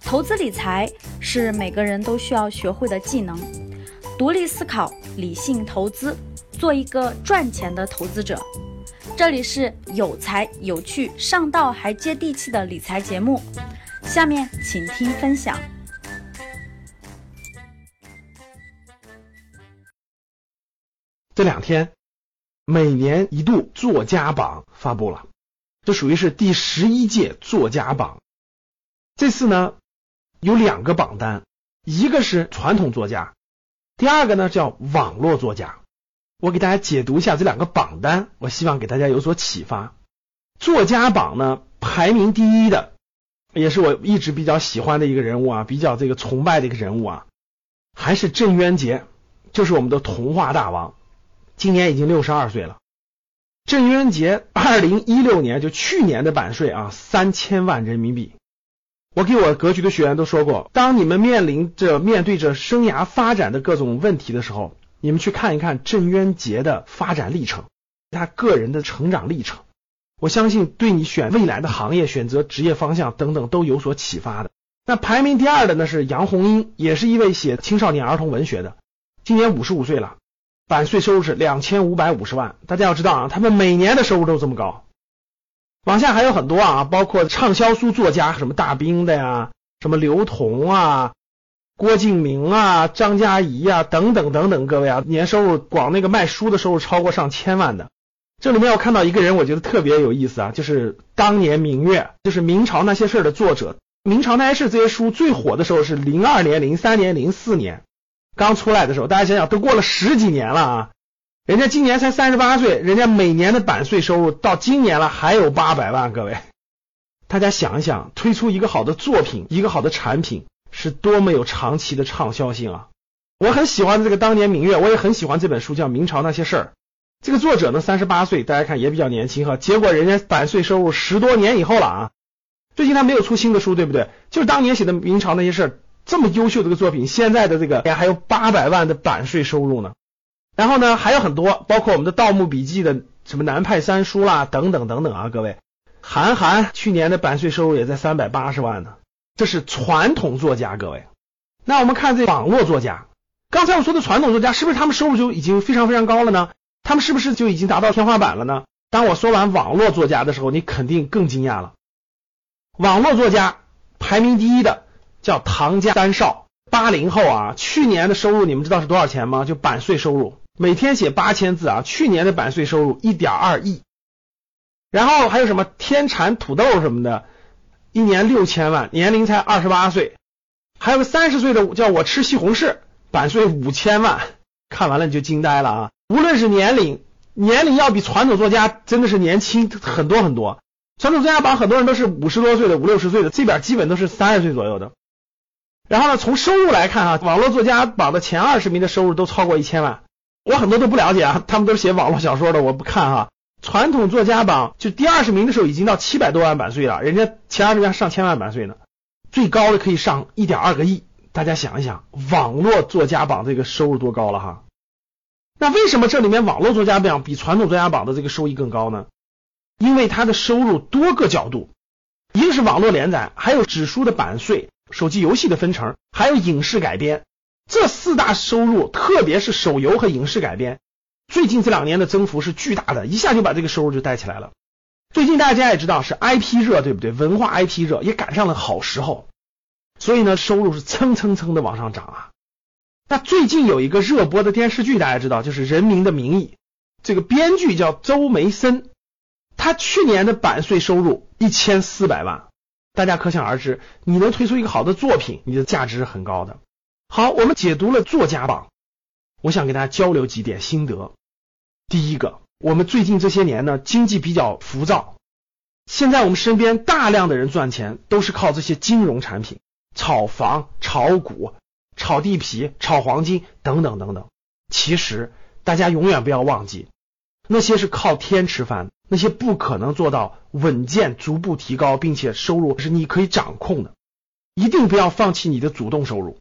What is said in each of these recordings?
投资理财是每个人都需要学会的技能，独立思考，理性投资，做一个赚钱的投资者。这里是有才有趣、上道还接地气的理财节目，下面请听分享。这两天，每年一度作家榜发布了，这属于是第十一届作家榜。这次呢？有两个榜单，一个是传统作家，第二个呢叫网络作家。我给大家解读一下这两个榜单，我希望给大家有所启发。作家榜呢排名第一的，也是我一直比较喜欢的一个人物啊，比较这个崇拜的一个人物啊，还是郑渊洁，就是我们的童话大王，今年已经六十二岁了。郑渊洁二零一六年就去年的版税啊三千万人民币。我给我格局的学员都说过，当你们面临着面对着生涯发展的各种问题的时候，你们去看一看郑渊洁的发展历程，他个人的成长历程，我相信对你选未来的行业、选择职业方向等等都有所启发的。那排名第二的呢是杨红樱，也是一位写青少年儿童文学的，今年五十五岁了，版税收入是两千五百五十万。大家要知道啊，他们每年的收入都这么高。往下还有很多啊，包括畅销书作家，什么大兵的呀，什么刘同啊、郭敬明啊、张嘉译啊等等等等，各位啊，年收入光那个卖书的收入超过上千万的。这里面我看到一个人，我觉得特别有意思啊，就是当年明月，就是明朝那些事儿的作者。明朝那些事这些书最火的时候是零二年、零三年、零四年刚出来的时候，大家想想，都过了十几年了啊。人家今年才三十八岁，人家每年的版税收入到今年了还有八百万。各位，大家想一想，推出一个好的作品，一个好的产品，是多么有长期的畅销性啊！我很喜欢这个当年明月，我也很喜欢这本书，叫《明朝那些事儿》。这个作者呢，三十八岁，大家看也比较年轻哈。结果人家版税收入十多年以后了啊，最近他没有出新的书，对不对？就是当年写的《明朝那些事儿》，这么优秀的一个作品，现在的这个还有八百万的版税收入呢。然后呢，还有很多，包括我们的《盗墓笔记》的什么南派三叔啦，等等等等啊，各位，韩寒去年的版税收入也在三百八十万呢，这是传统作家，各位。那我们看这网络作家，刚才我说的传统作家，是不是他们收入就已经非常非常高了呢？他们是不是就已经达到天花板了呢？当我说完网络作家的时候，你肯定更惊讶了。网络作家排名第一的叫唐家三少，八零后啊，去年的收入你们知道是多少钱吗？就版税收入。每天写八千字啊！去年的版税收入一点二亿，然后还有什么天蚕土豆什么的，一年六千万，年龄才二十八岁，还有个三十岁的叫我吃西红柿，版税五千万，看完了你就惊呆了啊！无论是年龄，年龄要比传统作家真的是年轻很多很多。传统作家榜很多人都是五十多岁的，五六十岁的，这边基本都是三十岁左右的。然后呢，从收入来看啊，网络作家榜的前二十名的收入都超过一千万。我很多都不了解啊，他们都写网络小说的，我不看哈。传统作家榜就第二十名的时候已经到七百多万版税了，人家前二十名上千万版税呢，最高的可以上一点二个亿。大家想一想，网络作家榜这个收入多高了哈？那为什么这里面网络作家榜比传统作家榜的这个收益更高呢？因为它的收入多个角度，一个是网络连载，还有纸书的版税、手机游戏的分成，还有影视改编。这四大收入，特别是手游和影视改编，最近这两年的增幅是巨大的，一下就把这个收入就带起来了。最近大家也知道是 IP 热，对不对？文化 IP 热也赶上了好时候，所以呢，收入是蹭蹭蹭的往上涨啊。那最近有一个热播的电视剧，大家知道就是《人民的名义》，这个编剧叫周梅森，他去年的版税收入一千四百万，大家可想而知，你能推出一个好的作品，你的价值是很高的。好，我们解读了作家榜，我想给大家交流几点心得。第一个，我们最近这些年呢，经济比较浮躁，现在我们身边大量的人赚钱都是靠这些金融产品，炒房、炒股、炒地皮、炒黄金等等等等。其实大家永远不要忘记，那些是靠天吃饭，那些不可能做到稳健、逐步提高，并且收入是你可以掌控的。一定不要放弃你的主动收入。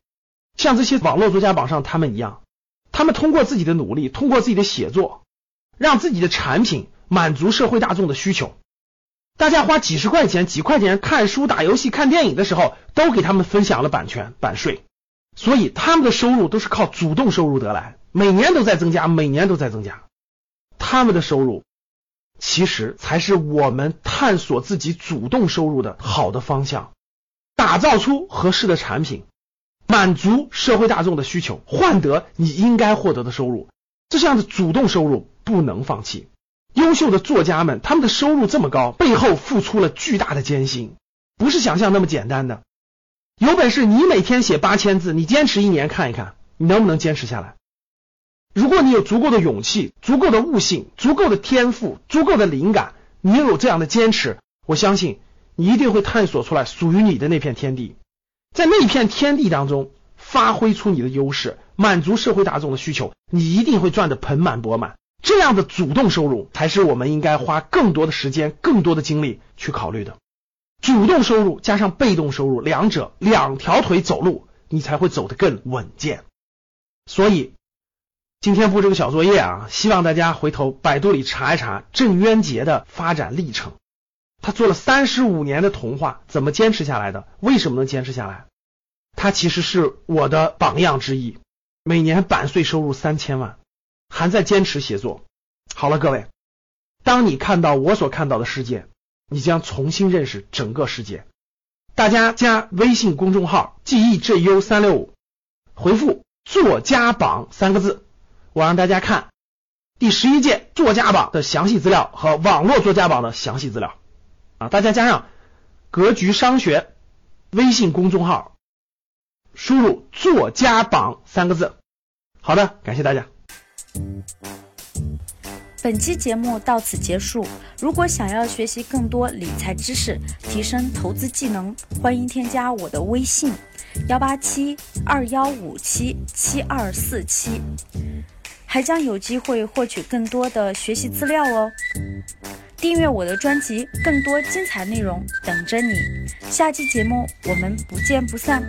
像这些网络作家榜上他们一样，他们通过自己的努力，通过自己的写作，让自己的产品满足社会大众的需求。大家花几十块钱、几块钱看书、打游戏、看电影的时候，都给他们分享了版权版税，所以他们的收入都是靠主动收入得来，每年都在增加，每年都在增加。他们的收入其实才是我们探索自己主动收入的好的方向，打造出合适的产品，满足社会大众的需求，换得你应该获得的收入。这样的主动收入不能放弃。优秀的作家们，他们的收入这么高，背后付出了巨大的艰辛，不是想象那么简单的。有本事你每天写八千字，你坚持一年看一看，你能不能坚持下来？如果你有足够的勇气、足够的悟性、足够的天赋、足够的灵感，你又有这样的坚持，我相信你一定会探索出来属于你的那片天地，在那片天地当中发挥出你的优势，满足社会大众的需求，你一定会赚得盆满钵满。这样的主动收入才是我们应该花更多的时间、更多的精力去考虑的。主动收入加上被动收入，两者两条腿走路，你才会走得更稳健。所以今天布这个小作业啊，希望大家回头百度里查一查郑渊洁的发展历程。他做了三十五年的童话，怎么坚持下来的？为什么能坚持下来？他其实是我的榜样之一，每年版税收入三千万。还在坚持写作。好了，各位，当你看到我所看到的世界，你将重新认识整个世界。大家加微信公众号 “G E J U 三六五”，回复“作家榜”三个字，我让大家看第十一届作家榜的详细资料和网络作家榜的详细资料。啊，大家加上“格局商学”微信公众号，输入“作家榜”三个字。好的，感谢大家。本期节目到此结束。如果想要学习更多理财知识，提升投资技能，欢迎添加我的微信：幺八七二幺五七七二四七，还将有机会获取更多的学习资料哦。订阅我的专辑，更多精彩内容等着你。下期节目我们不见不散。